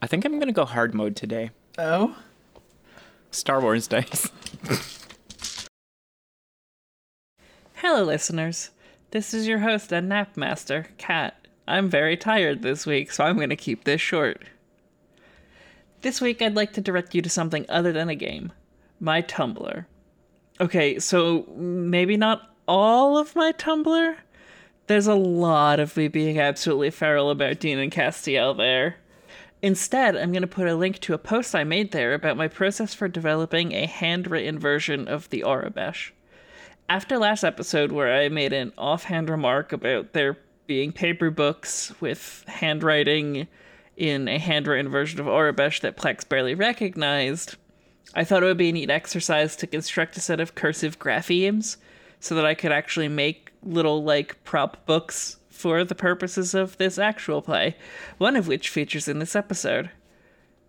I think I'm gonna go hard mode today. Oh? Star Wars dice. Hello, listeners. This is your host and Napmaster, Kat. I'm very tired this week, so I'm going to keep this short. This week, I'd like to direct you to something other than a game my Tumblr. Okay, so maybe not all of my Tumblr. There's a lot of me being absolutely feral about Dean and Castiel there. Instead, I'm going to put a link to a post I made there about my process for developing a handwritten version of the Aurebesh. After last episode, where I made an offhand remark about there being paper books with handwriting in a handwritten version of Aurebesh that Plex barely recognized, I thought it would be a neat exercise to construct a set of cursive graphemes so that I could actually make little, like, prop books for the purposes of this actual play, one of which features in this episode.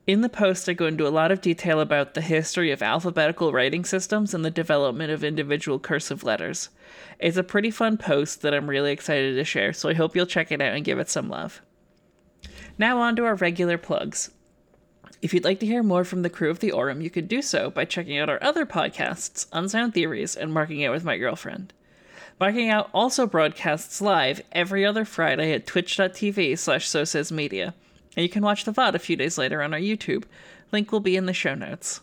In the post, I go into a lot of detail about the history of alphabetical writing systems and the development of individual cursive letters. It's a pretty fun post that I'm really excited to share, so I hope you'll check it out and give it some love. Now, on to our regular plugs. If you'd like to hear more from the crew of the Aurum, you could do so by checking out our other podcasts, Unsound Theories and Marking Out with My Girlfriend. Marking Out also broadcasts live every other Friday at twitch.tv slash so says media and you can watch the VOD a few days later on our YouTube. Link will be in the show notes.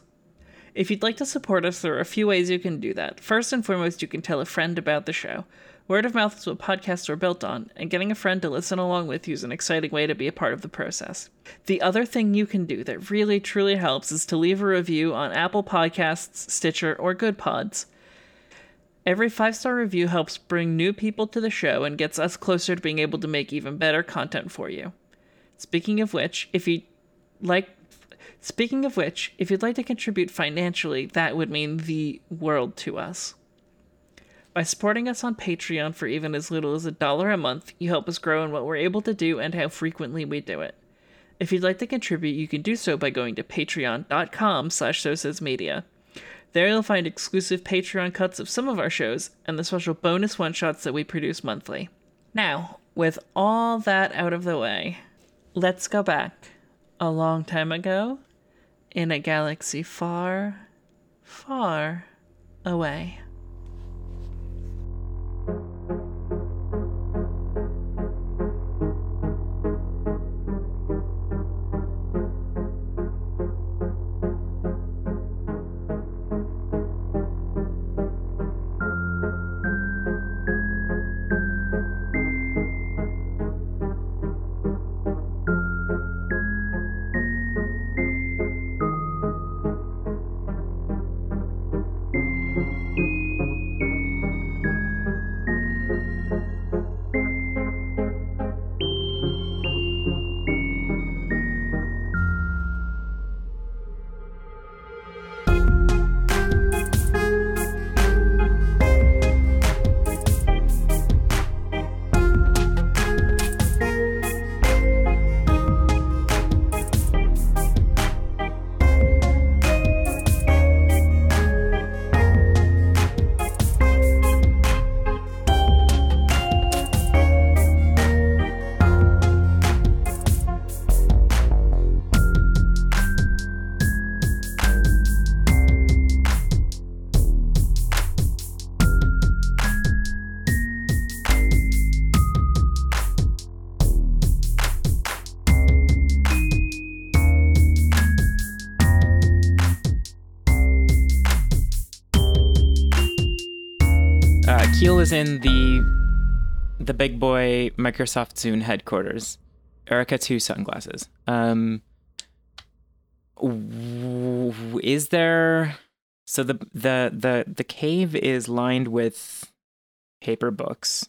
If you'd like to support us, there are a few ways you can do that. First and foremost, you can tell a friend about the show. Word of mouth is what podcasts are built on, and getting a friend to listen along with you is an exciting way to be a part of the process. The other thing you can do that really truly helps is to leave a review on Apple Podcasts, Stitcher, or Goodpods. Every five star review helps bring new people to the show and gets us closer to being able to make even better content for you. Speaking of which, if you like speaking of which, if you'd like to contribute financially, that would mean the world to us. By supporting us on Patreon for even as little as a dollar a month, you help us grow in what we're able to do and how frequently we do it. If you'd like to contribute, you can do so by going to patreon.com slash. There you'll find exclusive Patreon cuts of some of our shows and the special bonus one-shots that we produce monthly. Now, with all that out of the way, Let's go back a long time ago in a galaxy far, far away. Was in the the big boy Microsoft Zune headquarters. Erica two sunglasses. Um, is there? So the the the the cave is lined with paper books.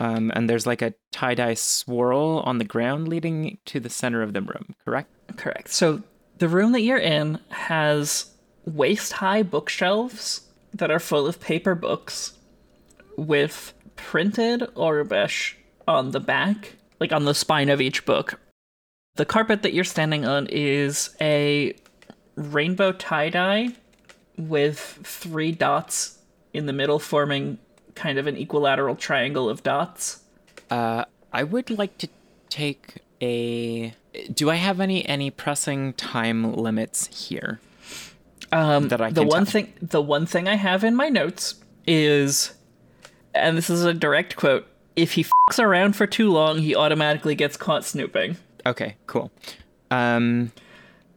Um, and there's like a tie dye swirl on the ground leading to the center of the room. Correct. Correct. So the room that you're in has waist high bookshelves that are full of paper books with printed Aurebesh on the back, like on the spine of each book. The carpet that you're standing on is a rainbow tie dye with three dots in the middle, forming kind of an equilateral triangle of dots. Uh, I would like to take a do I have any any pressing time limits here? Um, that I the one tell. thing the one thing I have in my notes is, and this is a direct quote: "If he fucks around for too long, he automatically gets caught snooping." Okay, cool. Um,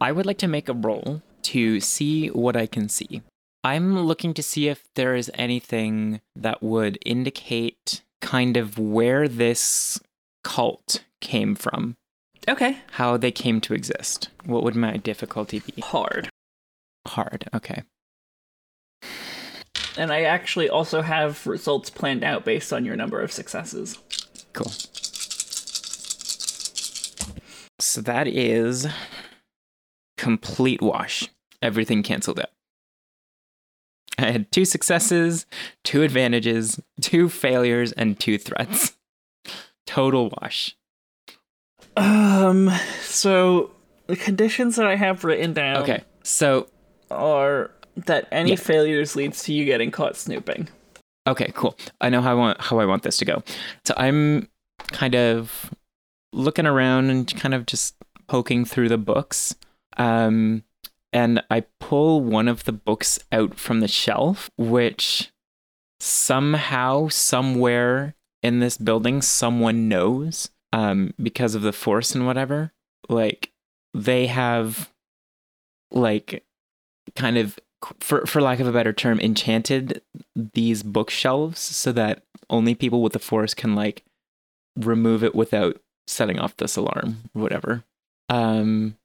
I would like to make a roll to see what I can see. I'm looking to see if there is anything that would indicate kind of where this cult came from, Okay, how they came to exist. What would my difficulty be? hard. Hard. Okay. And I actually also have results planned out based on your number of successes. Cool. So that is complete wash. Everything canceled out. I had two successes, two advantages, two failures, and two threats. Total wash. Um, so the conditions that I have written down Okay, so are that any Yeah. failures leads to you getting caught snooping. okay, cool. I know how I want how I want this to go. So I'm kind of looking around and kind of just poking through the books. Um and I pull one of the books out from the shelf, which somehow, somewhere in this building, someone knows um, because of the force and whatever. Like, they have, like, kind of, for, for lack of a better term, enchanted these bookshelves so that only people with the force can, like, remove it without setting off this alarm, whatever. Um,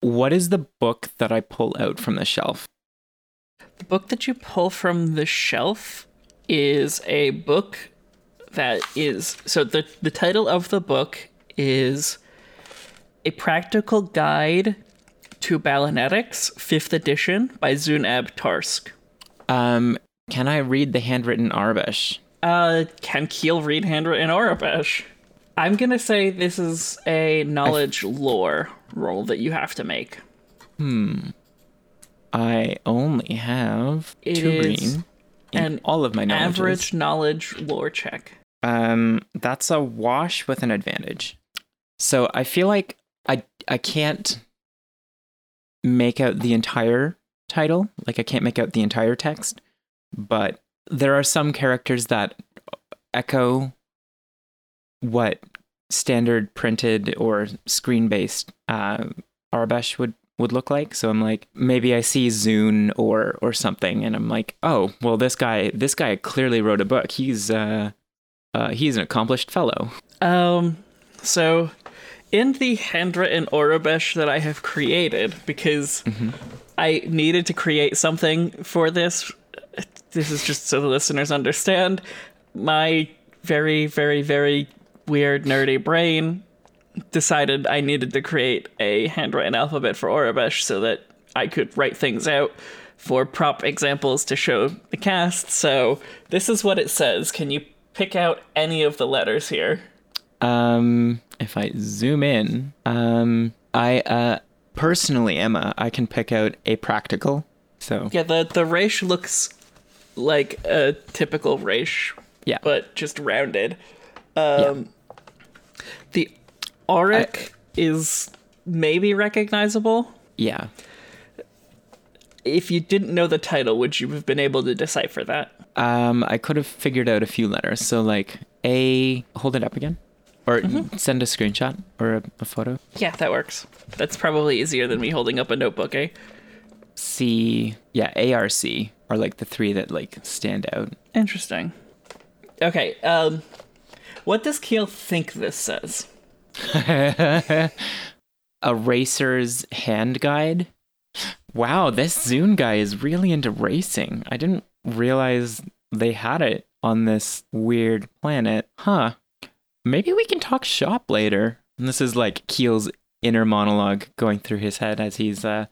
what is the book that I pull out from the shelf? The book that you pull from the shelf is a book that is so the the title of the book is A Practical Guide to Ballinetics, 5th edition by Zunab Tarsk. Um, can I read the handwritten Aurebesh? Uh, can Keel read handwritten Aurebesh? I'm gonna say this is a knowledge lore roll that you have to make. Hmm. I only have It two green in an all of my knowledges. Average knowledge lore check. Um, that's a wash with an advantage. So I feel like I I can't make out the entire title. Like I can't make out the entire text, but there are some characters that echo what standard printed or screen based uh, Aurebesh would would look like. So I'm like, maybe I see Zune or or something, and I'm like, oh, well, this guy this guy clearly wrote a book. He's uh, uh he's an accomplished fellow. Um, so in the handwritten Aurebesh that I have created, because mm-hmm. I needed to create something for this, this is just so the listeners understand, my very, very, very weird, nerdy brain decided I needed to create a handwritten alphabet for Aurebesh so that I could write things out for prop examples to show the cast. So this is what it says. Can you pick out any of the letters here? Um, if I zoom in, um, I uh personally, Emma, I can pick out a practical. So Yeah, the the Raish looks like a typical Raish, yeah, but just rounded. Um, The Aurek is maybe recognizable. yeah. If you didn't know the title, would you have been able to decipher that? Um, I could have figured out a few letters. So like a, hold it up again, or send a screenshot or a, a photo. Yeah, that works. That's probably easier than me holding up a notebook, eh? C, yeah, ARC are like the three that like stand out. Interesting. Okay, um, what does Keel think this says? a racer's hand guide. Wow, this Zune guy is really into racing. I didn't realize they had it on this weird planet. Huh. Maybe we can talk shop later. And this is like Keel's inner monologue going through his head as he's uh,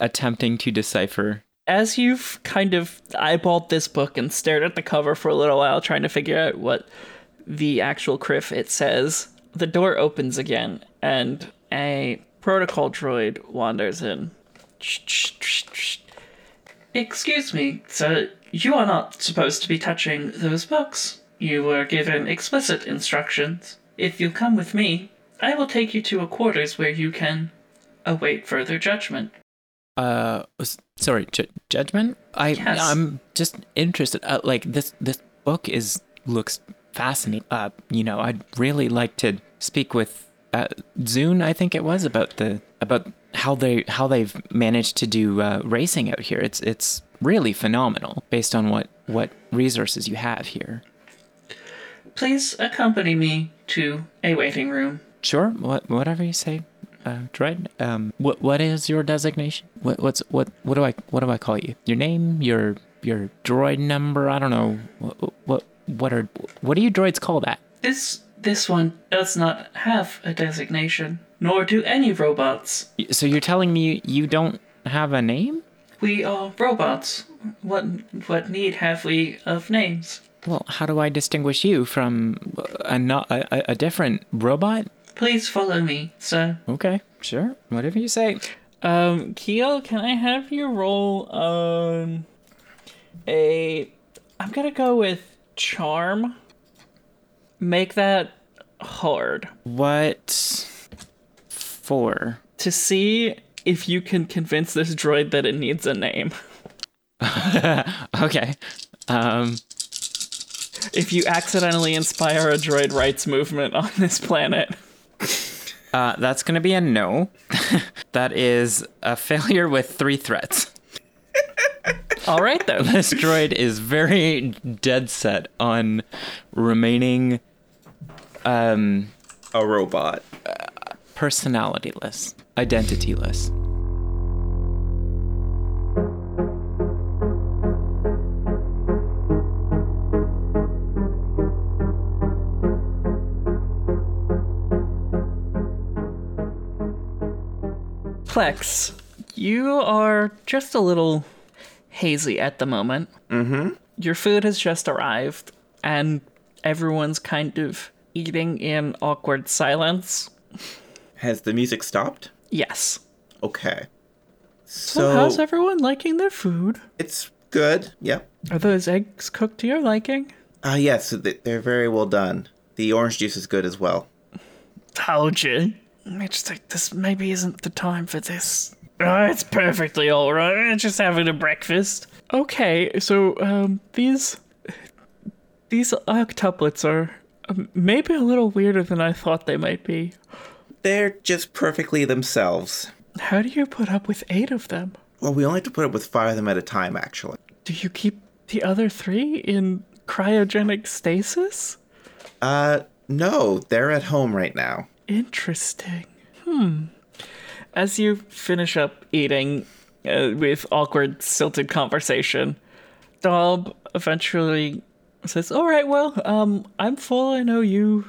attempting to decipher. as you've kind of eyeballed this book and stared at the cover for a little while trying to figure out what the actual kriff it says, the door opens again and a protocol droid wanders in. Excuse me, sir, you are not supposed to be touching those books. You were given explicit instructions. If you'll come with me, I will take you to a quarters where you can await further judgment. Uh, sorry, ju- judgment. I Yes. I'm just interested. Uh, like this this book is looks fascinating. Uh, you know, I'd really like to speak with uh, Zune. I think it was about the about how they how they've managed to do uh, racing out here. It's it's really phenomenal based on what what resources you have here. Please accompany me to a waiting room. Sure, what whatever you say, uh, Droid. Um, what what is your designation? What what's what what do I what do I call you? Your name, your your droid number? I don't know. What what what are what do you droids call that? This this one does not have a designation, nor do any robots. So you're telling me you don't have a name? We are robots. What what need have we of names? Well, how do I distinguish you from a not a, a- a different robot? Please follow me, sir. Okay, sure, whatever you say. Um, Keel, can I have you roll um a I'm gonna go with charm. Make that hard. What for? To see if you can convince this droid that it needs a name. Okay. Um. If you accidentally inspire a droid rights movement on this planet. Uh, that's going to be a no. that is a failure with three threats. Alright though. This droid is very dead set on remaining um, A robot. personalityless, identityless. Plex, you are just a little hazy at the moment. Mm-hmm. Your food has just arrived, and everyone's kind of eating in awkward silence. Has the music stopped? Yes. Okay. So, So, how's everyone liking their food? it's good. Yep. Are those eggs cooked to your liking? Ah, yes, they're very well done. The orange juice is good as well. Told you. I just think this maybe isn't the time for this. Oh, it's perfectly alright. I'm just having a breakfast. Okay, so um, these these octuplets are um, maybe a little weirder than I thought they might be. They're just perfectly themselves. How do you put up with eight of them? Well, we only have to put up with five of them at a time, actually. Do you keep the other three in cryogenic stasis? Uh, no, they're at home right now. Interesting. Hmm. As you finish up eating uh, with awkward, silted conversation, Dob eventually says, "All right, well, um, I'm full. I know you.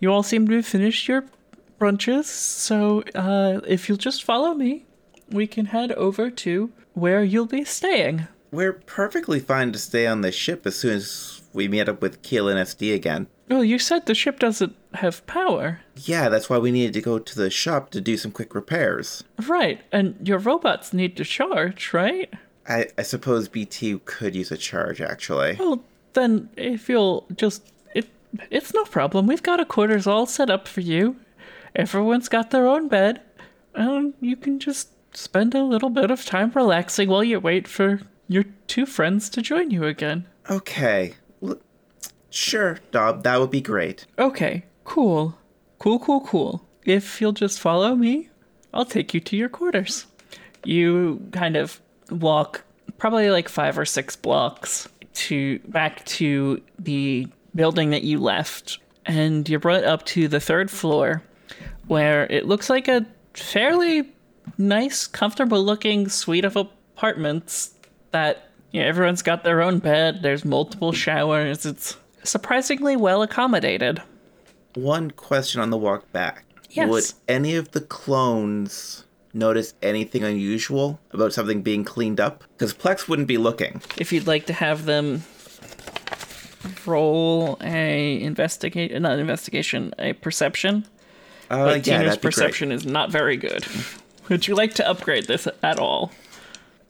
You all seem to have finished your brunches, so uh, if you'll just follow me, we can head over to where you'll be staying." We're perfectly fine to stay on the ship as soon as we meet up with Keel and SD again. Well, you said the ship doesn't have power. Yeah, that's why we needed to go to the shop to do some quick repairs. Right, and your robots need to charge, right? I, I suppose BT could use a charge, actually. Well, then if you'll just it it's no problem. We've got a quarters all set up for you. Everyone's got their own bed. And you can just spend a little bit of time relaxing while you wait for your two friends to join you again. Okay. Sure, Dob, that would be great. Okay, cool. Cool, cool, cool. If you'll just follow me, I'll take you to your quarters. You kind of walk probably like five or six blocks to back to the building that you left, and you're brought up to the third floor where it looks like a fairly nice, comfortable looking suite of apartments that yeah, everyone's got their own bed, there's multiple showers, it's surprisingly well accommodated. One question on the walk back. Yes. Would any of the clones notice anything unusual about something being cleaned up? Because Plex wouldn't be looking. If you'd like to have them roll a investigate not investigation, a perception. Uh, But yeah, Tina's perception is not very good. Would you like to upgrade this at all?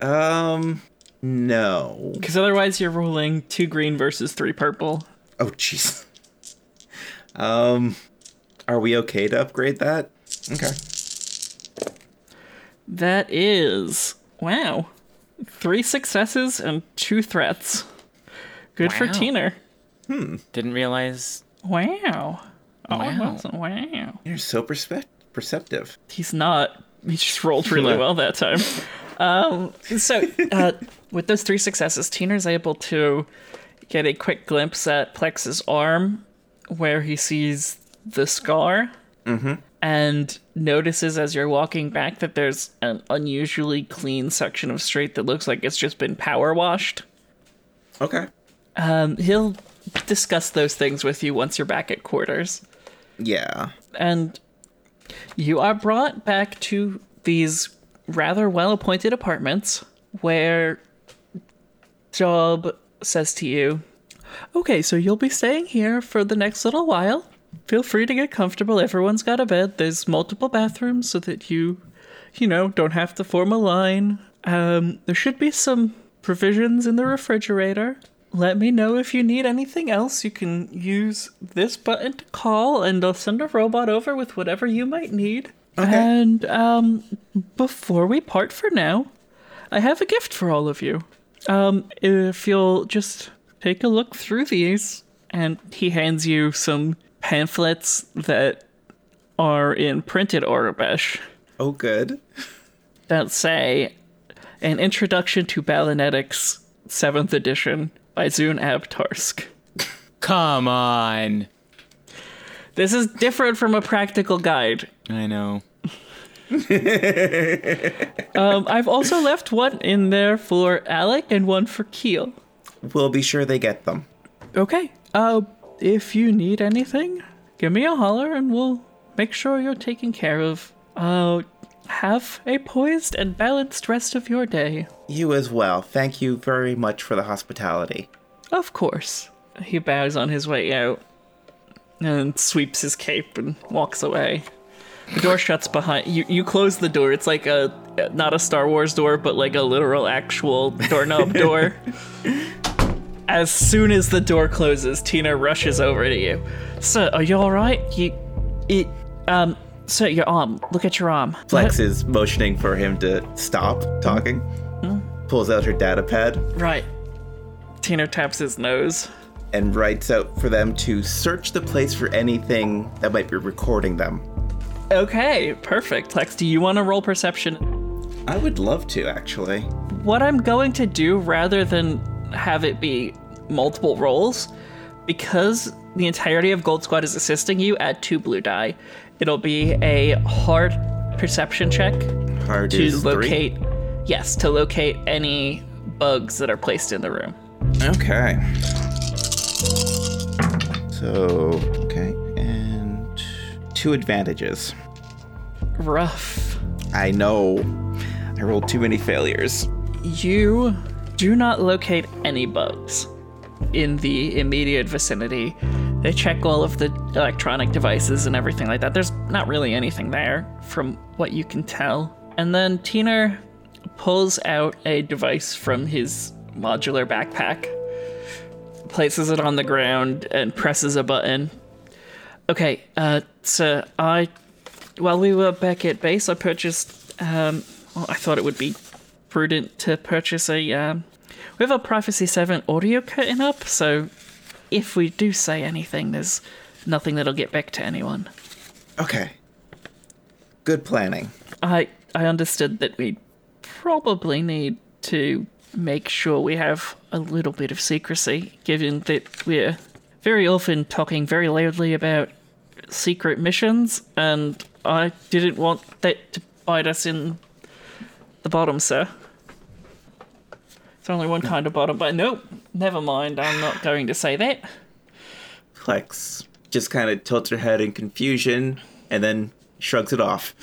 Um, no. Because otherwise you're rolling two green versus three purple. Oh, jeez. Um, Are we okay to upgrade that? Okay. That is wow, three successes and two threats. Good for Wow. Teener. Didn't realize. Wow. Oh, Wow. wow. wow. You're so perspe- perceptive. He's not. He just rolled really well that time. Um, so, uh, with those three successes, Teener's able to get a quick glimpse at Plex's arm where he sees the scar and notices as you're walking back that there's an unusually clean section of street that looks like it's just been power washed. Okay. Um, he'll discuss those things with you once you're back at quarters. Yeah. and you are brought back to these rather well appointed apartments where Job says to you, Okay, so you'll be staying here for the next little while. Feel free to get comfortable. Everyone's got a bed. There's multiple bathrooms so that you, you know, don't have to form a line. Um, there should be some provisions in the refrigerator. Let me know if you need anything else. You can use this button to call, and I'll send a robot over with whatever you might need. Okay. And um, before we part for now, I have a gift for all of you. Um, if you'll just take a look through these, and he hands you some pamphlets that are in printed Aurebesh Oh, good. that say An Introduction to Ballinetics, 7th edition by Zune Abtarsk. Come on. This is different from a practical guide. I know. Um, I've also left one in there for Alec and one for Keel. We'll be sure they get them. Okay. Uh, if you need anything, give me a holler and we'll make sure you're taken care of. Uh, have a poised and balanced rest of your day. You as well. Thank you very much for the hospitality. Of course. He bows on his way out and sweeps his cape and walks away. The door shuts behind you. You close the door. It's like a not a Star Wars door, but like a literal actual doorknob door. As soon as the door closes, Tina rushes over to you. Sir, are you all right? You, it, um, sir, your arm. Look at your arm. Plex is motioning for him to stop talking. Pulls out her data pad Right. Tina taps his nose. and writes out for them to search the place for anything that might be recording them. Okay, perfect. Plex, do you want to roll perception? I would love to, actually. what I'm going to do rather than have it be multiple rolls, because the entirety of Gold Squad is assisting you, add two blue die. It'll be a hard perception check Hard to is three. locate, yes, to locate any bugs that are placed in the room. Okay. So, okay, and two advantages. Rough. I know. I rolled too many failures. You do not locate any bugs in the immediate vicinity. They check all of the electronic devices and everything like that. There's not really anything there from what you can tell. And then Tina pulls out a device from his modular backpack, places it on the ground, and presses a button. Okay, uh, so I, while we were back at base, I purchased, um, well, I thought it would be prudent to purchase a, um, we have a Prophecy 7 audio curtain up, so if we do say anything, there's nothing that'll get back to anyone. Okay. Good planning. I, I understood that we probably need to make sure we have a little bit of secrecy, given that we're very often talking very loudly about secret missions, and I didn't want that to bite us in the bottom, sir. It's only one kind of bottom, but nope, never mind. I'm not going to say that. Plex just kind of tilts her head in confusion and then shrugs it off.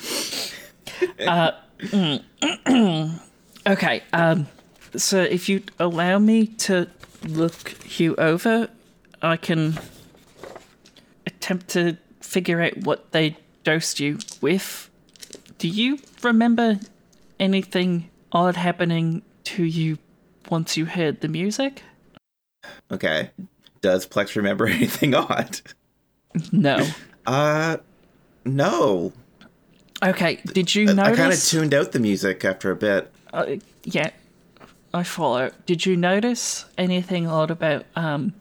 Okay, um, so if you allow me to look you over, I can attempt to figure out what they dosed you with. Do you remember anything odd happening to you once you heard the music? Okay. Does Plex remember anything odd? No. Uh, No. Okay, did you notice I kind of tuned out the music after a bit. uh, yeah, I follow. Did you notice anything odd about um,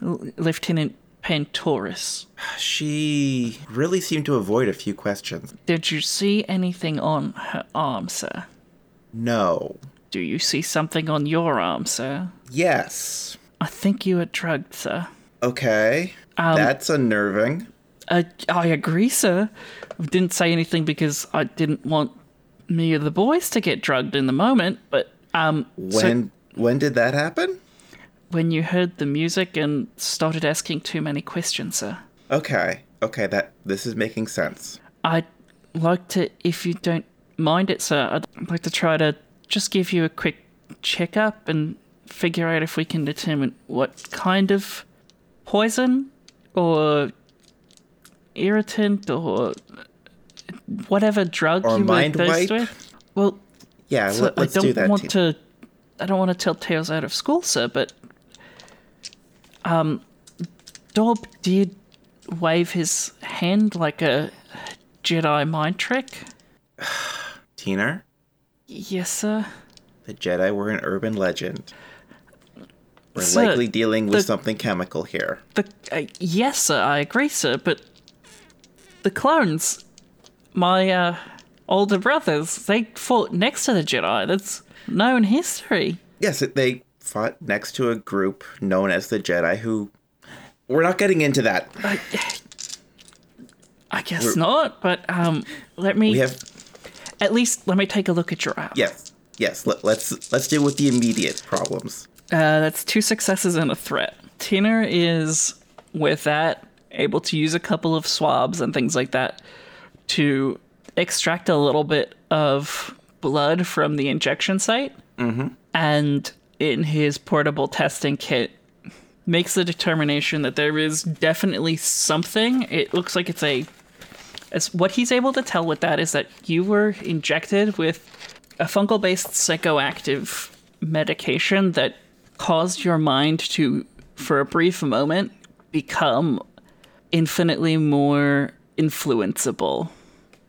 Lieutenant Pantoris? She really seemed to avoid a few questions. Did you see anything on her arm, sir? No. Do you see something on your arm, sir? Yes. I think you were drugged, sir. Okay. Um, That's unnerving. Uh, I agree, sir. I didn't say anything because I didn't want me or the boys to get drugged in the moment, but um, so When when did that happen? When you heard the music and started asking too many questions, sir, Okay. Okay, that this is making sense. I'd like to, if you don't mind it, sir, I'd like to try to just give you a quick checkup and figure out if we can determine what kind of poison or irritant or whatever drug Or you were dosed with. Well, Yeah, so let, I don't do that. want to. I don't want to tell tales out of school, sir, but um, Dob did wave his hand like a Jedi mind trick. Tina, Yes, sir. the Jedi were an urban legend. We're Sir, likely dealing with the- something chemical here. The uh, yes, sir. I agree, sir. But the clones, my uh, older brothers, they fought next to the Jedi. That's known history. Yes, they fought next to a group known as the Jedi who. We're not getting into that. I, I guess not. But um, let me We have at least let me take a look at your app. yes, yes. Let, let's let's deal with the immediate problems. Uh, that's two successes and a threat. Tina is, with that, able to use a couple of swabs and things like that to extract a little bit of blood from the injection site. Mm-hmm. And in his portable testing kit, makes the determination that there is definitely something. It looks like it's a. As what he's able to tell with that is that you were injected with a fungal based psychoactive medication that caused your mind to, for a brief moment, become infinitely more influenceable.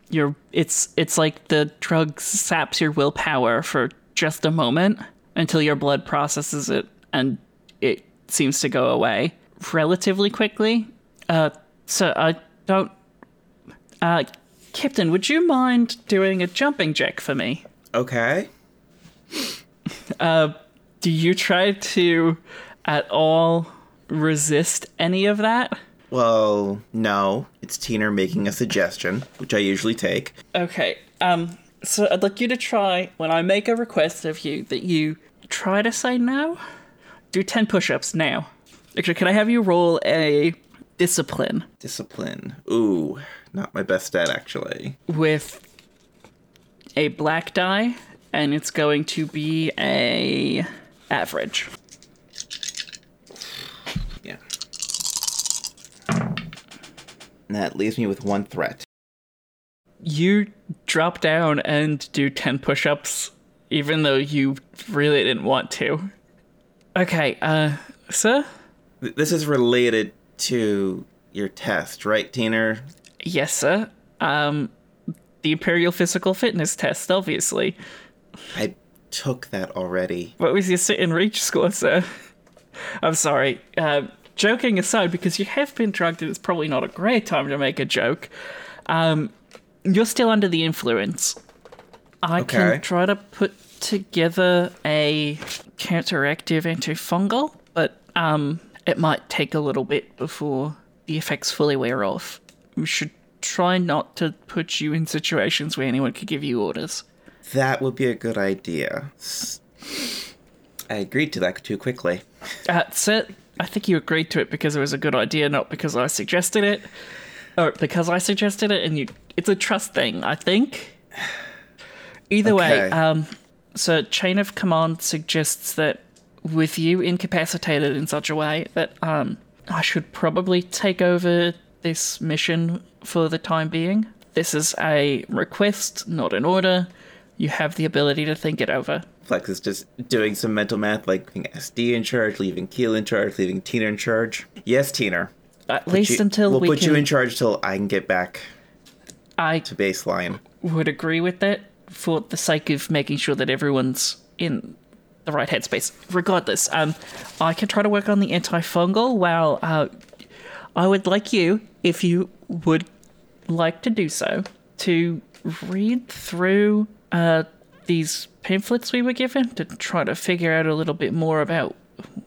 You're, it's it's like the drug saps your willpower for just a moment until your blood processes it and it seems to go away relatively quickly. Uh, so I don't. Uh, Captain, would you mind doing a jumping jack for me? Okay. Do you try to at all resist any of that? Well, no. It's Tina making a suggestion, which I usually take. Okay. Um so I'd like you to try when I make a request of you that you try to say no. Do 10 push-ups now. Actually, can I have you roll a discipline Discipline. Ooh, not my best stat actually. with a black die and it's going to be a average. Yeah. That leaves me with one threat. you drop down and do 10 push-ups even though you really didn't want to. Okay uh sir? This is related to your test, right, Tina? yes sir. Um the imperial physical fitness test obviously. I took that already. what was your sit and reach score sir? I'm sorry. Uh, joking aside because you have been drugged and it's probably not a great time to make a joke um you're still under the influence I Okay. can try to put together a counteractive antifungal, but um, it might take a little bit before the effects fully wear off. We should try not to put you in situations where anyone could give you orders. That would be a good idea. I agreed to that too quickly. That's it. I think you agreed to it because it was a good idea, not because I suggested it, or because I suggested it. And you, it's a trust thing, I think. Either way, um, so chain of command suggests that with you incapacitated in such a way that um, I should probably take over this mission for the time being. This is a request, not an order. You have the ability to think it over. Plex is just doing some mental math, like leaving SD in charge, leaving Keel in charge, leaving Tina in charge. Yes, Tina. At least You- until we'll we put can. you in charge till I can get back I to baseline. would agree with that for the sake of making sure that everyone's in the right headspace. Regardless, um, I can try to work on the antifungal while uh, I would like you, if you would like to do so, to read through uh, these pamphlets we were given to try to figure out a little bit more about,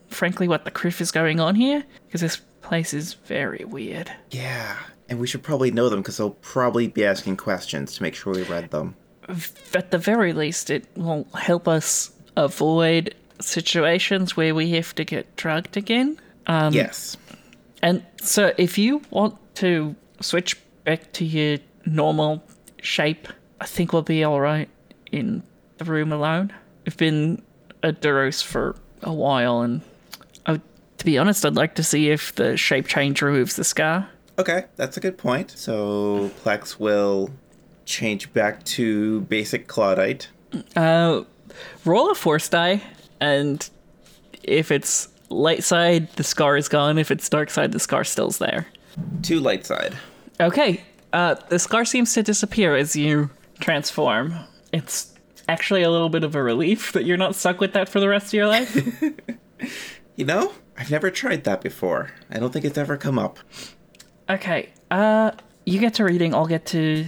frankly, what the kriff is going on here, because this place is very weird. Yeah. And we should probably know them because they'll probably be asking questions to make sure we read them. At the very least, it will help us avoid situations where we have to get drugged again. Um, yes. And so, if you want to switch back to your normal shape, I think we'll be all right in the room alone. We've been at Duros for a while, and I, to be honest, I'd like to see if the shape change removes the scar. Okay, that's a good point. So Plex will change back to basic Clawdite. Uh, roll a force die, and if it's light side, the scar is gone. If it's dark side, the scar still's there. To light side. Okay, uh, the scar seems to disappear as you transform. It's actually a little bit of a relief that you're not stuck with that for the rest of your life. You know, I've never tried that before. I don't think it's ever come up. okay, uh, you get to reading, I'll get to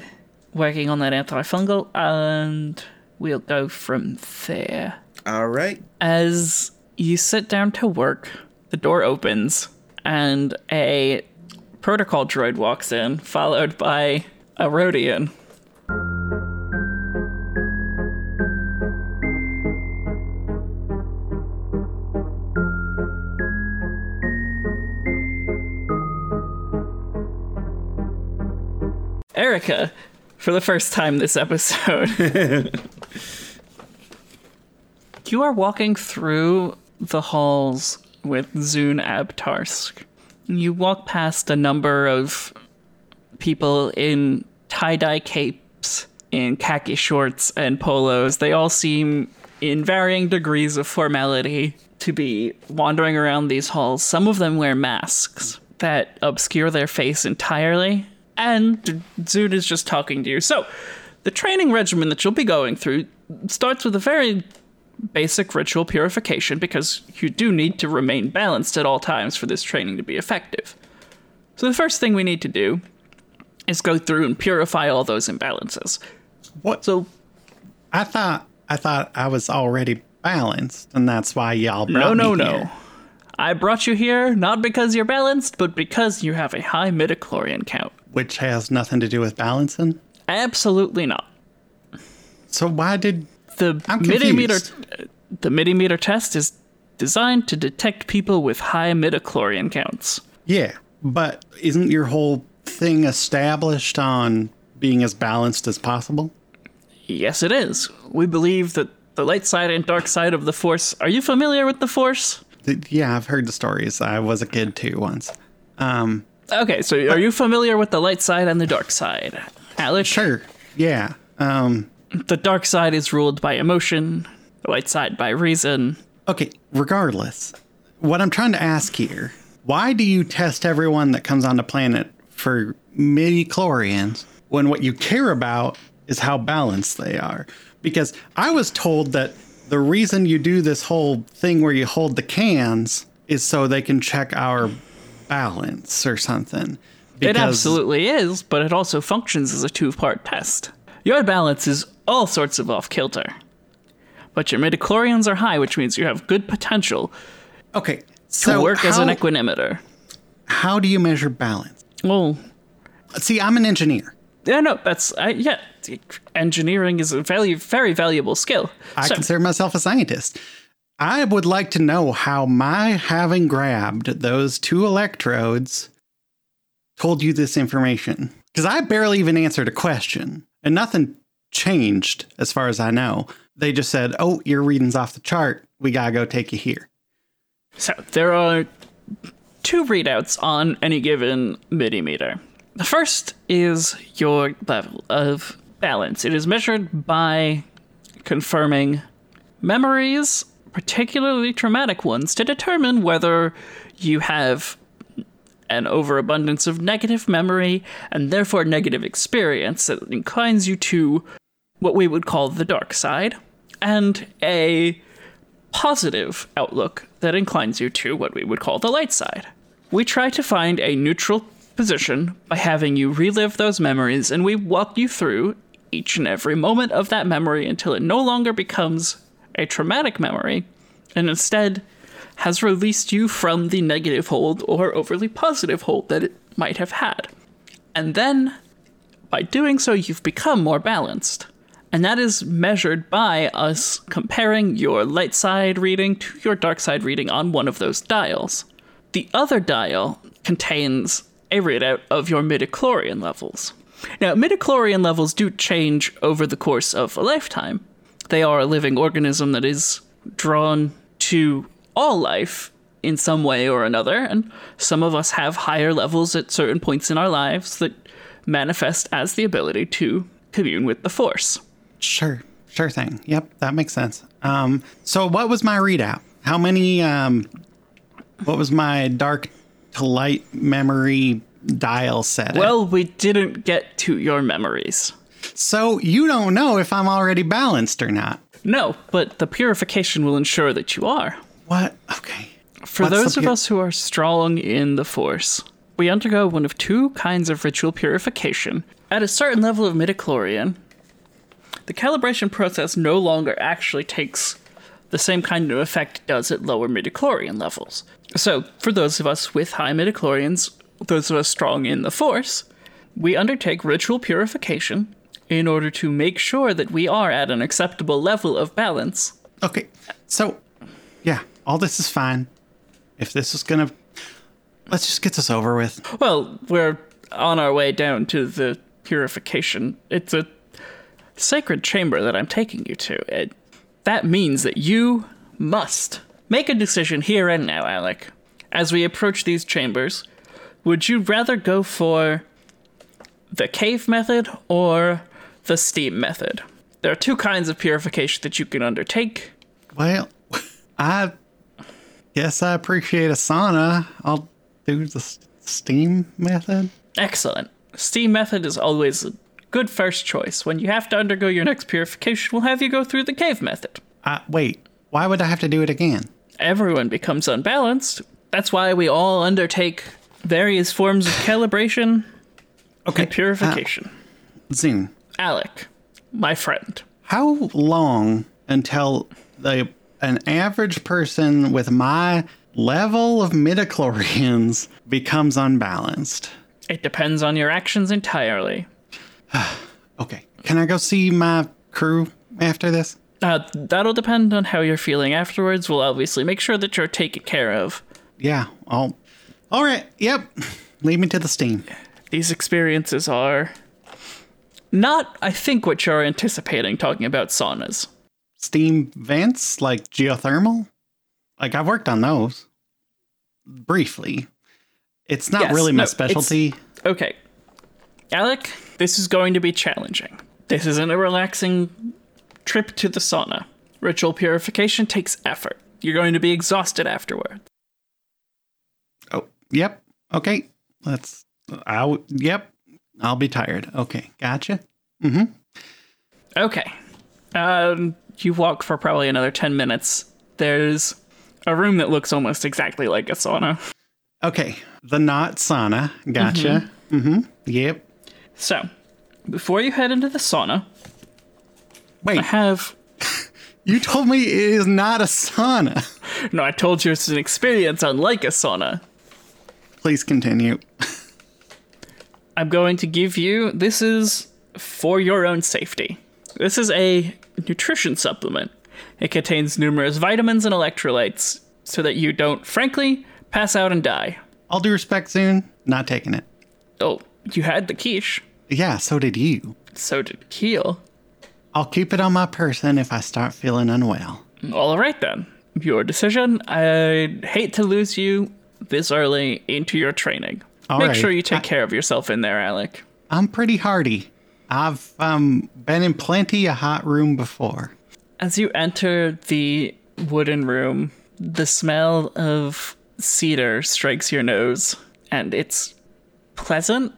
working on that antifungal, and we'll go from there. All right. As you sit down to work, the door opens and a protocol droid walks in, followed by a Rodian. Erica, for the first time this episode. You are walking through the halls with Zune Abtarsk. You walk past a number of people in tie dye capes, in khaki shorts and polos. They all seem, in varying degrees of formality, to be wandering around these halls. Some of them wear masks that obscure their face entirely. And Zune is just talking to you. So, the training regimen that you'll be going through starts with a very basic ritual purification because you do need to remain balanced at all times for this training to be effective. So, the first thing we need to do is go through and purify all those imbalances. What? So, I thought I thought I was already balanced, and that's why y'all no, brought no, me no. here. No. I brought you here not because you're balanced, but because you have a high midichlorian count. Which has nothing to do with balancing. Absolutely not. So why did The I'm millimeter confused. the millimeter test is designed to detect people with high midichlorian counts. yeah? But isn't your whole thing established on being as balanced as possible? Yes, it is. We believe that the light side and dark side of the Force. Are you familiar with the Force? Yeah, I've heard the stories. I was a kid too once. Um, Okay, so are you familiar with the light side and the dark side? Alex? sure. Yeah. Um, The dark side is ruled by emotion, the light side by reason. Okay, regardless, what I'm trying to ask here, why do you test everyone that comes on the planet for midi-chlorians when what you care about is how balanced they are? Because I was told that the reason you do this whole thing where you hold the cans is so they can check our balance or something. It absolutely is, but it also functions as a two part test. Your balance is all sorts of off kilter. But your midichlorians are high, which means you have good potential Okay, to so work how, as an equanimeter. how do you measure balance? Well, See, I'm an engineer. yeah, no, that's I, yeah. Engineering is a very, very valuable skill. I So- consider myself a scientist. I would like to know how my having grabbed those two electrodes told you this information. Because I barely even answered a question and nothing changed as far as I know. They just said, oh, your reading's off the chart. We got to go take you here. So there are two readouts on any given millimeter. The first is your level of balance. It is measured by confirming memories, particularly traumatic ones, to determine whether you have an overabundance of negative memory and therefore negative experience that inclines you to what we would call the dark side, and a positive outlook that inclines you to what we would call the light side. We try to find a neutral position by having you relive those memories, and we walk you through each and every moment of that memory until it no longer becomes a traumatic memory and instead has released you from the negative hold or overly positive hold that it might have had. And then, by doing so, you've become more balanced. And that is measured by us comparing your light side reading to your dark side reading on one of those dials. The other dial contains a readout of your midichlorian levels. Now, midichlorian levels do change over the course of a lifetime. They are a living organism that is drawn to all life in some way or another, and some of us have higher levels at certain points in our lives that manifest as the ability to commune with the Force. Sure, sure thing. Yep, that makes sense. Um, so what was my readout? How many? Um, what was my dark to light memory dial set? Well, we didn't get to your memories. So you don't know if I'm already balanced or not. No, but the purification will ensure that you are. What? Okay. For What's those of us who are strong in the Force, we undergo one of two kinds of ritual purification. At a certain level of midichlorian, the calibration process no longer actually takes the same kind of effect it does at lower midichlorian levels. So, for those of us with high midichlorians, those of us strong in the Force, we undertake ritual purification in order to make sure that we are at an acceptable level of balance Okay. So, yeah, all this is fine. If this is gonna, let's just get this over with. Well, we're on our way down to the purification. It's a sacred chamber that I'm taking you to. It, that means that you must make a decision here and now, Alec. As we approach these chambers, would you rather go for the cave method or the steam method? There are two kinds of purification that you can undertake. Well, I guess I appreciate a sauna. I'll do the steam method. Excellent. Steam method is always a good first choice. When you have to undergo your next purification, we'll have you go through the cave method. Uh, wait, why would I have to do it again? Everyone becomes unbalanced. That's why we all undertake various forms of calibration Okay, and purification. Zune, Alec, my friend. how long until the an average person with my level of midichlorians becomes unbalanced? It depends on your actions entirely. Okay, can I go see my crew after this? Uh, that'll depend on how you're feeling afterwards. We'll obviously make sure that you're taken care of. Yeah, I'll. All right, yep. Lead me to the steam. These experiences are not, I think, what you're anticipating talking about saunas. steam vents like geothermal like i've worked on those briefly it's not Yes, really my no, specialty Okay. Alec, this is going to be challenging. This isn't a relaxing trip to the sauna. Ritual purification takes effort. You're going to be exhausted afterward. oh yep okay let's i yep i'll be tired okay gotcha Mm-hmm. Okay. Um, you walk for probably another 10 minutes. There's a room that looks almost exactly like a sauna. okay the not sauna gotcha mm-hmm, yep So, before you head into the sauna, wait I have. you told me it is not a sauna No, I told you it's an experience unlike a sauna. please continue I'm going to give you this is for your own safety. This is a nutrition supplement. It contains numerous vitamins and electrolytes so that you don't, frankly, pass out and die. all due respect soon not taking it Oh, you had the quiche. yeah so did you So did Keel. i'll keep it on my person if i start feeling unwell All right then. Your decision. I'd hate to lose you this early into your training. All Make right. sure you take I- care of yourself in there, Alec. I'm pretty hardy. I've um been in plenty of hot room before. As you enter the wooden room, the smell of cedar strikes your nose, and it's pleasant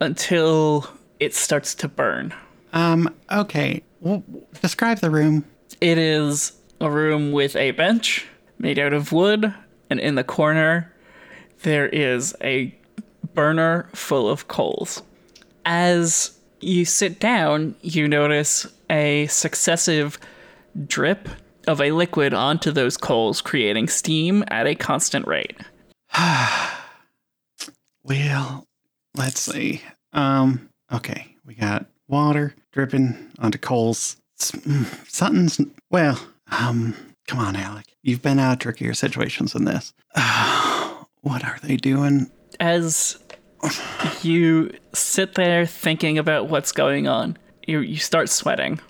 until it starts to burn. Um, okay. Well, describe the room. It is a room with a bench made out of wood, and in the corner, there is a burner full of coals. As you sit down, you notice a successive drip of a liquid onto those coals, creating steam at a constant rate. Well, let's see. Um, okay, we got water dripping onto coals. S- mm, Something's well. Um, come on, Alec. You've been out of trickier situations than this. what are they doing? As you sit there thinking about what's going on, you, you start sweating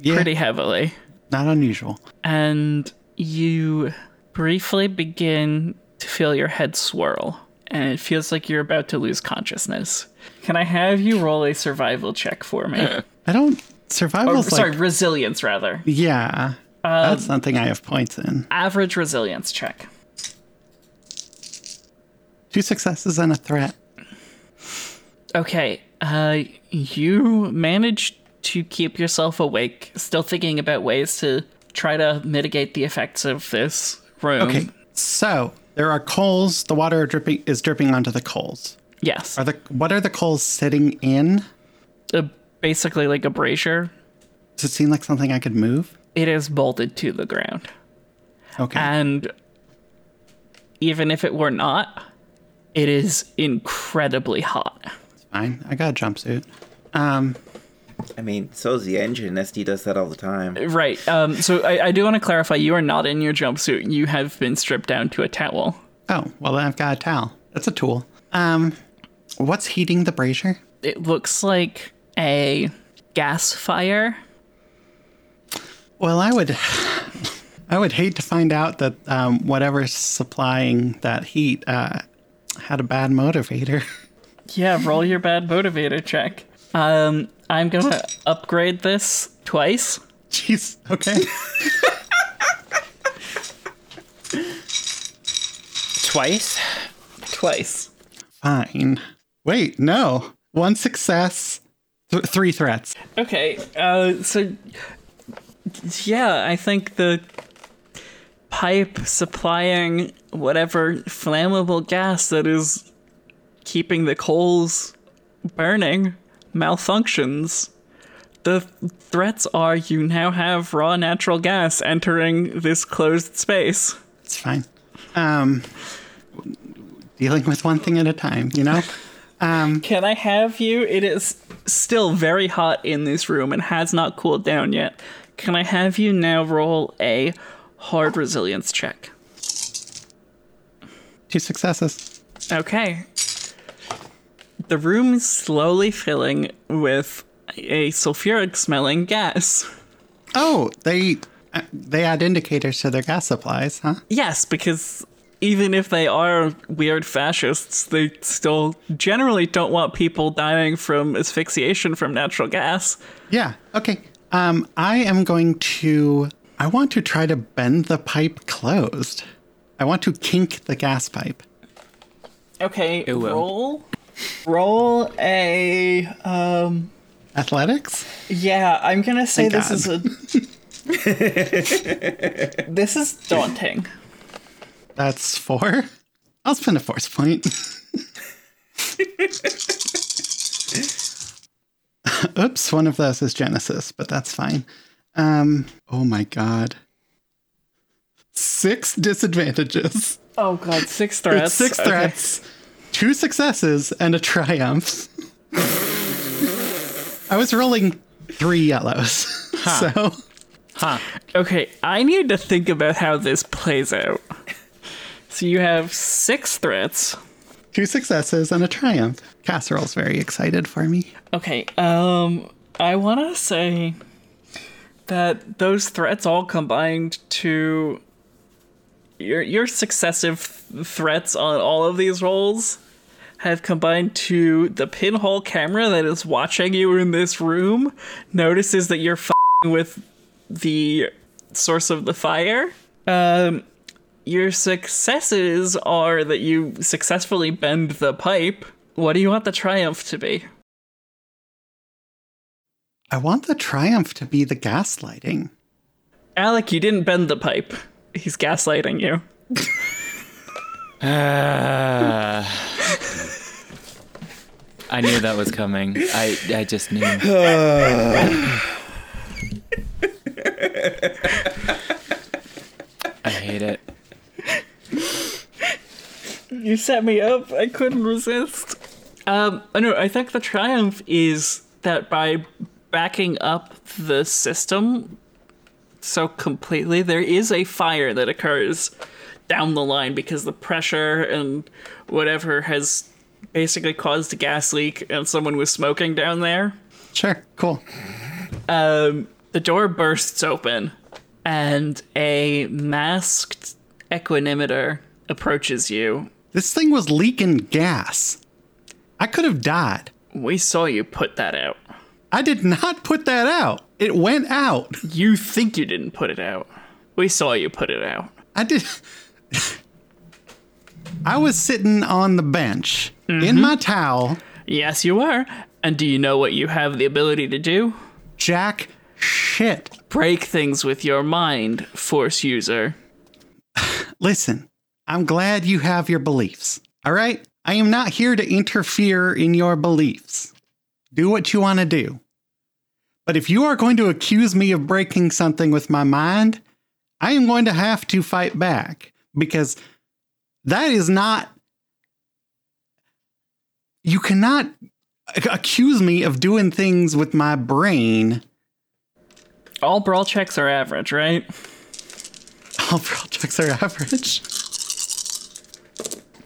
Yeah, pretty heavily. not unusual. and you briefly begin to feel your head swirl, and it feels like you're about to lose consciousness. Can I have you roll a survival check for me? I don't. or, Survival's sorry, like resilience rather. yeah. that's um, something I have points in. Average resilience check. Two successes and a threat. Okay, uh, you managed to keep yourself awake, still thinking about ways to try to mitigate the effects of this room. Okay, so there are coals. The water dripping is dripping onto the coals. Yes. Are the what are the coals sitting in? Uh, basically like a brazier. Does it seem like something I could move? It is bolted to the ground. Okay. And even if it were not, it is incredibly hot. It's Fine. I got a jumpsuit. Um, I mean, so's the engine. SD does that all the time. Right. Um, so I, I do want to clarify you are not in your jumpsuit. You have been stripped down to a towel. oh, well, then I've got a towel. That's a tool. Um, what's heating the brazier? It looks like a gas fire. Well, I would, I would hate to find out that um, whatever's supplying that heat uh, had a bad motivator. Yeah, roll your bad motivator check. Um, I'm going to upgrade this twice. Jeez. Okay. Twice? Twice. Fine. Wait, no. One success, th- three threats. Okay, uh, so yeah, I think the pipe supplying whatever flammable gas that is keeping the coals burning malfunctions. The threats are you now have raw natural gas entering this closed space. It's fine. Um, dealing with one thing at a time, you know? Um, Can I have you? It is still very hot in this room and has not cooled down yet. Can I have you now roll a hard resilience check? two successes. Okay. The room is slowly filling with a sulfuric smelling gas. Oh, they uh, they add indicators to their gas supplies, huh? Yes, because even if they are weird fascists, they still generally don't want people dying from asphyxiation from natural gas. Yeah. Okay. Um, I am going to. I want to try to bend the pipe closed. I want to kink the gas pipe. Okay, It will. roll. Roll a um Athletics. yeah, I'm gonna say Thank this is a This is daunting. That's four. I'll spend a force point. Oops, one of those is Genesys, but that's fine. Um, oh my god. Six disadvantages. Oh god, six threats. It's six Okay. threats, two successes, and a triumph. I was rolling three yellows. So Huh. Okay, I need to think about how this plays out. So you have six threats. two successes and a triumph. Casserole's very excited for me. Okay, um, I want to say that those threats all combined to your your successive th- threats on all of these rolls have combined to the pinhole camera that is watching you in this room notices that you're with the source of the fire. Um, your successes are that you successfully bend the pipe. What do you want the triumph to be? I want the triumph to be the gaslighting. Alec, you didn't bend the pipe. He's gaslighting you. Ah. I knew that was coming. I I just knew. I hate it. You set me up. I couldn't resist. Um, I know. I think the triumph is that by backing up the system so completely, there is a fire that occurs down the line because the pressure and whatever has basically caused a gas leak, and someone was smoking down there. Sure, cool. Um, the door bursts open, and a masked equanimeter approaches you. This thing was leaking gas. I could have died. We saw you put that out. I did not put that out. It went out. You think you didn't put it out. We saw you put it out. I did. I was sitting on the bench in mm-hmm. my towel, Yes, you are. And do you know what you have the ability to do? jack shit. Break things with your mind, Force user. Listen, I'm glad you have your beliefs. All right? I am not here to interfere in your beliefs. Do what you want to do. But if you are going to accuse me of breaking something with my mind, I am going to have to fight back because that is not. You cannot accuse me of doing things with my brain. All brawl checks are average, right? All brawl checks are average.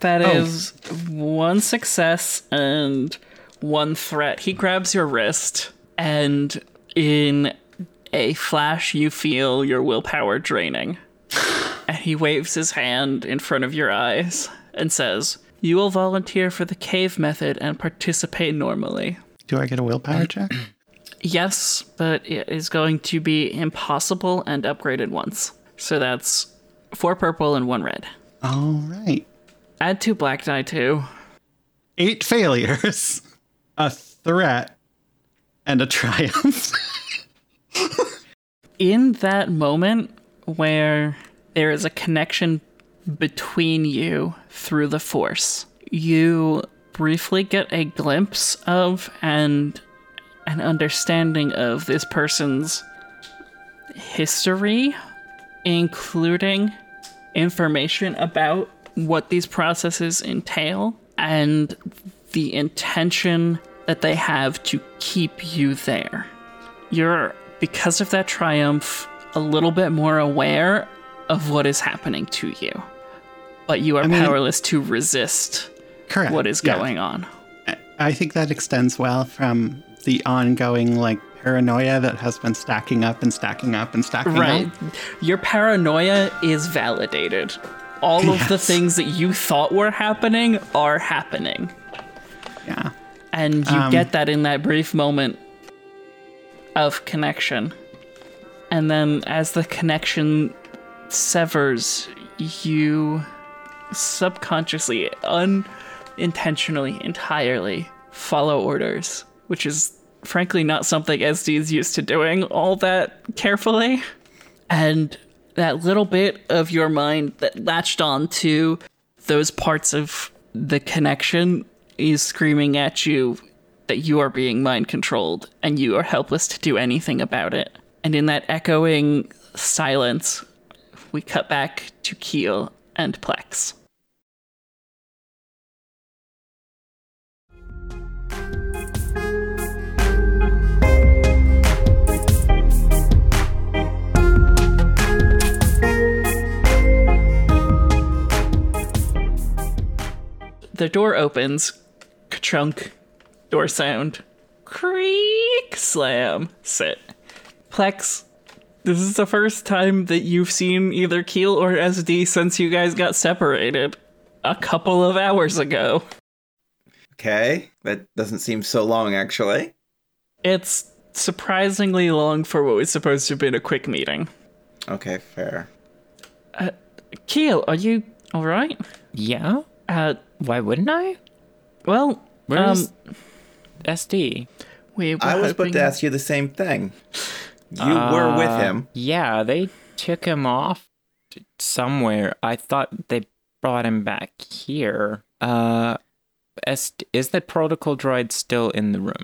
That Oh. is one success and one threat. He grabs your wrist, and in a flash, you feel your willpower draining. and he waves his hand in front of your eyes and says, You will volunteer for the cave method and participate normally. Do I get a willpower check? Yes, but it is going to be impossible and upgraded once. So that's four purple and one red. All right. Add two black die too. eight failures, a threat, and a triumph. in that moment where there is a connection between you through the force, you briefly get a glimpse of and an understanding of this person's history, including information about what these processes entail and the intention that they have to keep you there you're because of that triumph a little bit more aware of what is happening to you but you are mean- powerless to resist Correct. what is Yeah. going on I think that extends well from the ongoing like paranoia that has been stacking up and stacking up and stacking right up. your paranoia is validated all of the things that you thought were happening are happening Yeah. And you Um, get that in that brief moment of connection. And then as the connection severs you subconsciously unintentionally entirely follow orders which is frankly not something sd is used to doing all that carefully. And that little bit of your mind that latched on to those parts of the connection is screaming at you that you are being mind controlled and you are helpless to do anything about it. And in that echoing silence, we cut back to Keel and Plex. The door opens, ka-chunk, door sound, creak, slam, sit. Plex, this is the first time that you've seen either Keel or SD since you guys got separated a couple of hours ago. Okay, that doesn't seem so long actually. It's surprisingly long for what was supposed to have been a quick meeting. Okay, fair. Keel, are you all right? Yeah? Uh, Why wouldn't I? well, Where's um, SD? we were I was hoping... about to ask you the same thing. You were with Uh, him. Yeah, they took him off somewhere. I thought they brought him back here. Uh, is, is the protocol droid still in the room?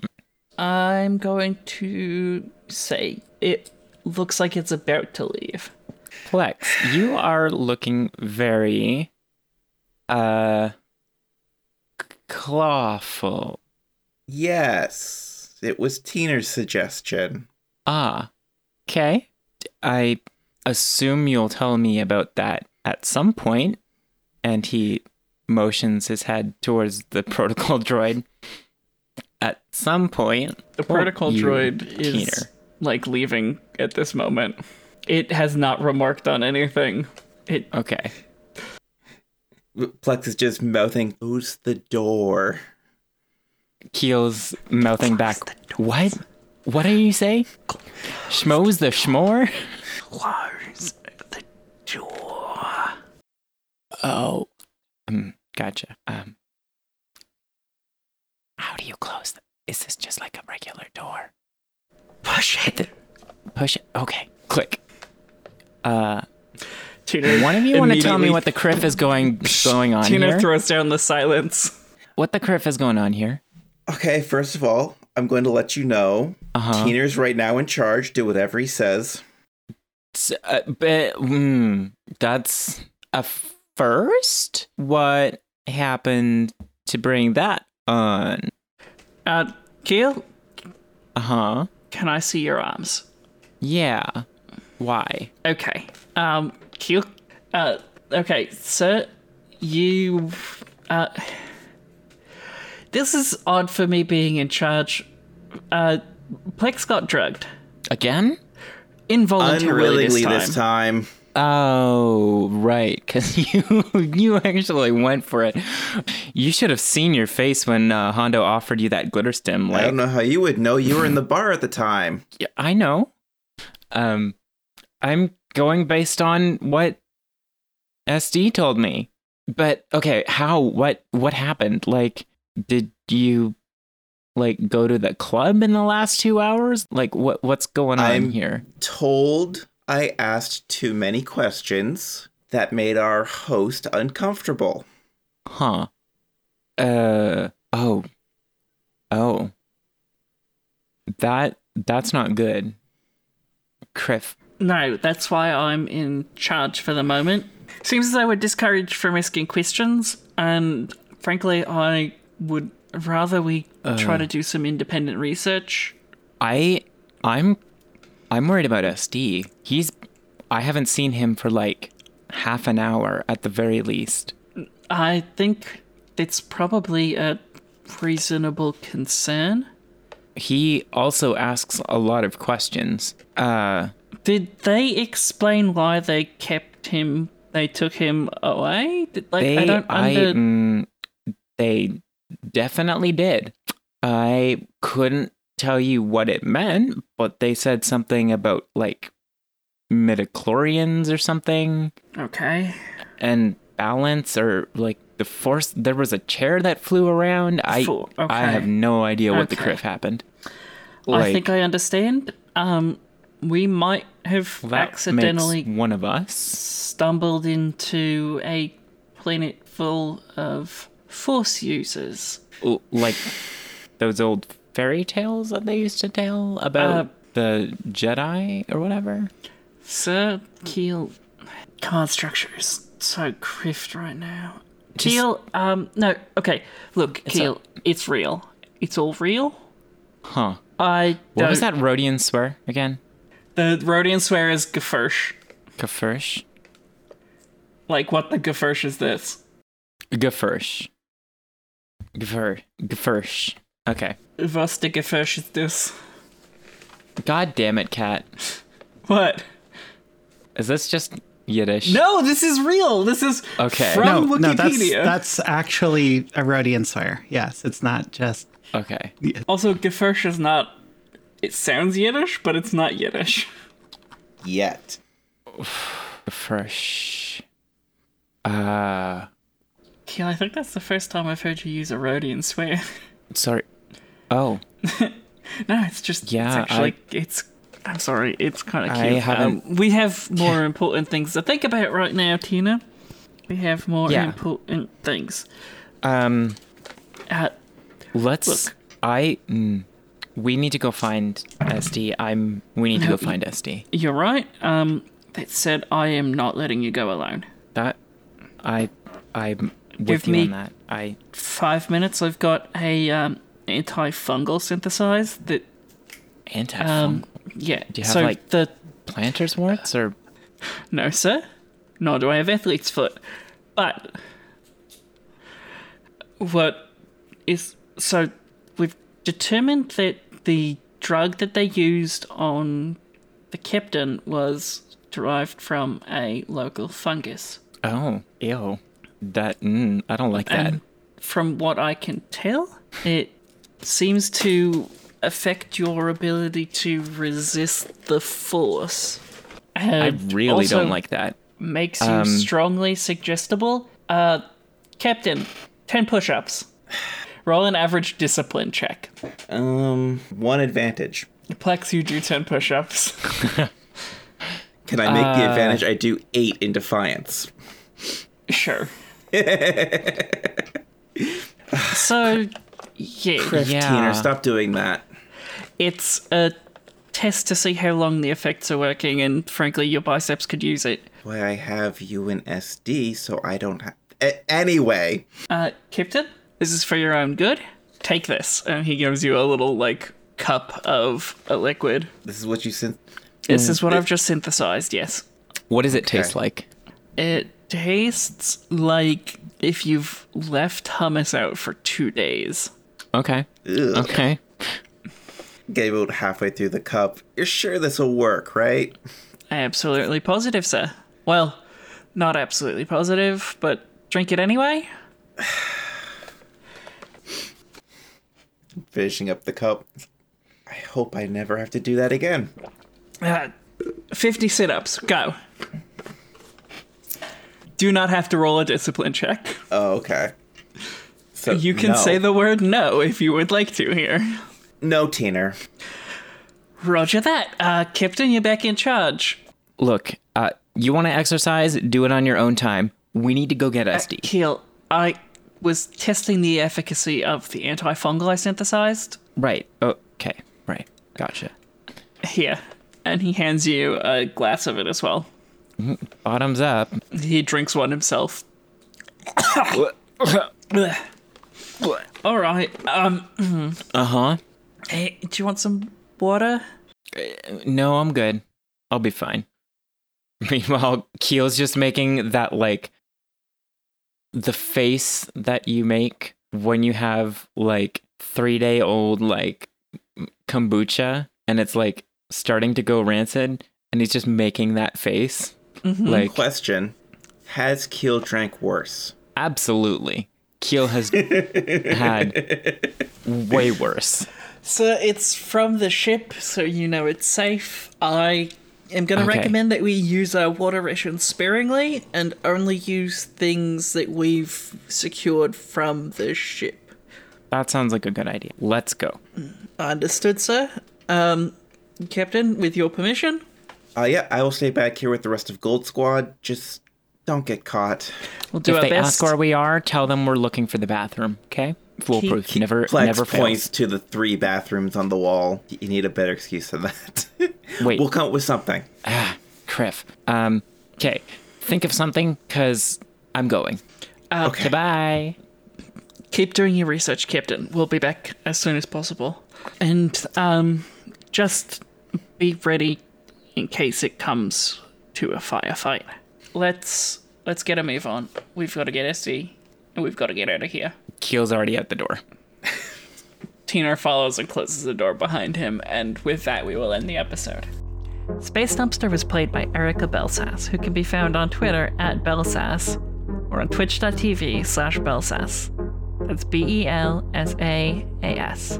I'm going to say it looks like it's about to leave. Plex, you are looking very, uh, c- clawful. Yes. It was Teener's suggestion. Ah, okay. I assume you'll tell me about that at some point. And he motions his head towards the protocol droid. At some point, The protocol you droid is keener. like leaving at this moment. It has not remarked on anything. It Okay. Plex is just mouthing, Close the door. Keel's mouthing back. What? What do you say? Schmo's the schmore? close the door. Oh. Um, gotcha. Um. How do you close the Is this just like a regular door? Push it. Push it. Okay. Click. Uh, Tina, one of you want to tell me what the kriff is going going on here? Tina here? throws down the silence. what the kriff is going on here? Okay, first of all, I'm going to let you know Uh-huh. Teener's right now in charge. Do whatever he says. Uh, but, mm, that's a first. What happened to bring that on? Uh, Keel, Uh huh. can I see your arms? Yeah. Why? Okay. Um, Keel, uh, okay, sir, you, uh, this is odd for me being in charge. Uh, Plex got drugged. Again? Involuntarily Unwillingly this time. this time. Oh, right. Because you you actually went for it. You should have seen your face when uh, Hondo offered you that glitterstim. Like, I don't know how you would know. You were in the bar at the time. Yeah, I know. Um, I'm going based on what SD told me. But okay, how? What? What happened? Like, did you like go to the club in the last two hours? Like, what? What's going on I'm- here? Told I asked too many questions that made our host uncomfortable. Huh? Uh. Oh. Oh. That that's not good. Kriff. No, that's why I'm in charge for the moment. Seems as though we're discouraged from asking questions, and frankly, I would rather we try to do some independent research. I I'm I'm worried about SD. He's I haven't seen him for like half an hour at the very least. I think it's probably a reasonable concern. He also asks a lot of questions. Uh Did they explain why they kept him? They took him away. Did, like they I don't I mm, they definitely did. I couldn't tell you what it meant, but they said something about like midichlorians or something okay. and balance or like the force there was a chair that flew around i Fo- i have no idea what the Okay. kriff happened I think I understand. Um, we might have accidentally one of us stumbled into a planet full of force users. Like those old fairy tales that they used to tell about Uh, the jedi or whatever Sir Keel, command structure is so kriffed right now. Just- Keel, um, no, okay. Look, Keel, it's real. It's all real. huh I what was that Rodian swear again The Rodian swear is Gefursh. Gefursh? Like, what the Gefursh is this? Gefursh. Gefur. Gefursh. Okay. Was the Gefursh is this? God damn it, cat. What? Is this just Yiddish? No, this is real. This is Okay. from no, no, that's Wikipedia. that's actually a Rodian swear. Yes, it's not just. Okay. Also, Gefursh is not. It sounds Yiddish, but it's not Yiddish. Yet. Fresh. Uh, Yeah, I think that's the first time I've heard you use a Rodian swear. sorry. Oh, no, it's just Yeah, it's actually it's. I'm sorry, it's kind of I cute. haven't- Um, we have more important things to think about right now, Tina. We have more Yeah. important things. um, Uh, let's. Look. I. Mm, we need to go find SD. I'm. We need to go find SD. you're right. Um, that said, I am not letting you go alone. That. I. I'm with Give you me- on that. I. Five minutes. I've got a um, antifungal synthesized that. Anti. Um, yeah. Do you have, so like- the planters warts or no, sir. Nor do I have athlete's foot. But what is so we've determined that the drug that they used on the captain was derived from a local fungus. oh ew that mm, I don't like that. And from what I can tell, it seems to affect your ability to resist the force. I really don't like that. Makes you um, strongly suggestible. Uh, Captain, 10 push ups. Roll an average discipline check. Um, one advantage. Plex, you do 10 push ups. Can I make the Uh, advantage? I do eight in defiance. sure. so, yeah, Kriff, Yeah. Teener, stop doing that. it's a test to see how long the effects are working, and frankly, your biceps could use it. Why I have you in SD, so I don't have. A- anyway, Uh, Captain, this is for your own good. Take this. And he gives you a little, like, cup of a liquid. this is what you sent. This is what mm. I've just synthesized, yes. What does it taste like? It tastes like if you've left hummus out for two days. Okay. Ugh. Okay. Gave out halfway through the cup. You're sure this will work, right? Absolutely positive, sir. Well, not absolutely positive, but drink it anyway? Finishing up the cup. I hope I never have to do that again. Uh, 50 sit ups. Go. Do not have to roll a discipline check. Oh, okay. So You can no. say the word no if you would like to here. no, Teener. Roger that. Uh, Captain, you're back in charge. Look, uh, you want to exercise? Do it on your own time. We need to go get SD. Keel, I was testing the efficacy of the antifungal I synthesized. Right. Okay. Right. Gotcha. Here. And he hands you a glass of it as well. Bottoms up. He drinks one himself. All right. Um. Uh huh. Hey, do you want some water? No, I'm good. I'll be fine. Meanwhile, Keel's just making that like the face that you make when you have like three day old like kombucha and it's like starting to go rancid and he's just making that face. Mm-hmm. Like Question: Has Keel drank worse? absolutely. Keel has had way worse. So it's from the ship, so you know it's safe. I am going to Okay. recommend that we use our water rations sparingly and only use things that we've secured from the ship. That sounds like a good idea. Let's go. Understood, sir. Um, Captain, with your permission, Uh, yeah, I will stay back here with the rest of Gold Squad. Just don't get caught. we'll do if our they best. ask where we are, tell them we're looking for the bathroom. Okay, foolproof. Keep- never, Plex never points fails. to the three bathrooms on the wall. You need a better excuse than that. Wait. we'll come up with something. Ah, Kriff. Um. Okay, think of something, cause I'm going. Okay. bye. Keep doing your research, Captain. We'll be back as soon as possible. And um, just be ready in case it comes to a firefight. Let's let's get a move on. We've got to get SD, and we've got to get out of here. Keel's already at the door. Tina follows and closes the door behind him, and with that, we will end the episode. Space Dumpster was played by Erica Belsass, who can be found on Twitter at Belsass or on twitch.tv slash Belsass. That's B E L S A A S.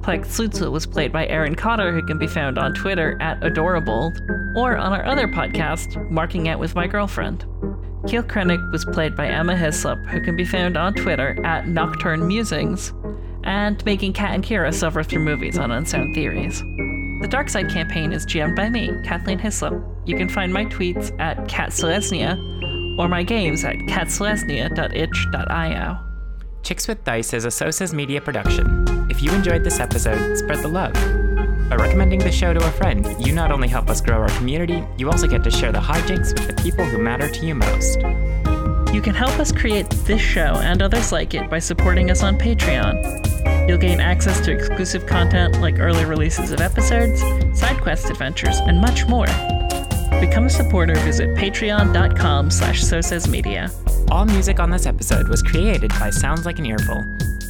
Plex Slutzel was played by Aaron Cotter, who can be found on Twitter at Adorable or on our other podcast, Marking Out with My Girlfriend. Keel Krennic was played by Emma Hislop, who can be found on Twitter at Nocturne Musings, and making Kat and Kira suffer through movies on Unsound Theories. The Dark Side campaign is GM'd by me, Kathleen Hislop. You can find my tweets at Kat Selesnia or my games at catselesnia.itch.io. Chicks with Dice is a Sosa's media production. If you enjoyed this episode, spread the love. By recommending the show to a friend, you not only help us grow our community, you also get to share the hijinks with the people who matter to you most. You can help us create this show and others like it by supporting us on Patreon. You'll gain access to exclusive content like early releases of episodes, side quest adventures, and much more. To become a supporter, visit patreon.com slash sosasmedia. All music on this episode was created by Sounds Like an Earful.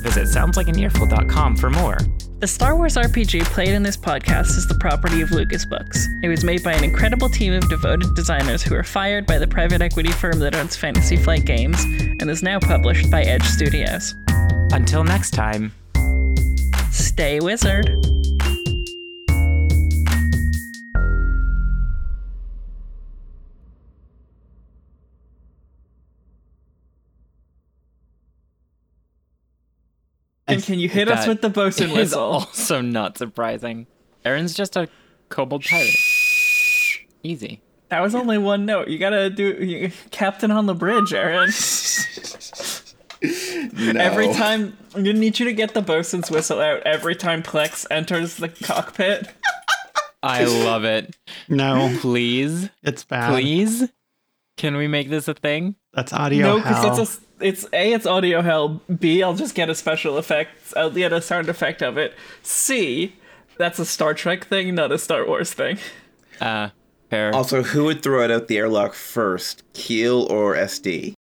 Visit soundslikeanearful.com for more. The Star Wars RPG played in this podcast is the property of Lucas Books. It was made by an incredible team of devoted designers who were fired by the private equity firm that owns Fantasy Flight Games and is now published by Edge Studios. Until next time, Stay wizard. And can you hit us with the bosun is whistle? also not surprising. Aaron's just a kobold pirate. Easy. That was only one note. You gotta do you, Captain on the bridge, Aaron. Every time I'm gonna need you to get the bosun's whistle out every time Plex enters the cockpit. I love it. No, Please, it's bad. please, can we make this a thing? That's audio no, hell. because it's a it's a it's audio hell. B I'll just get a special effect. I'll get a sound effect of it. C that's a Star Trek thing, not a Star Wars thing. Uh, fair. Also, who would throw it out the airlock first, Keel or SD?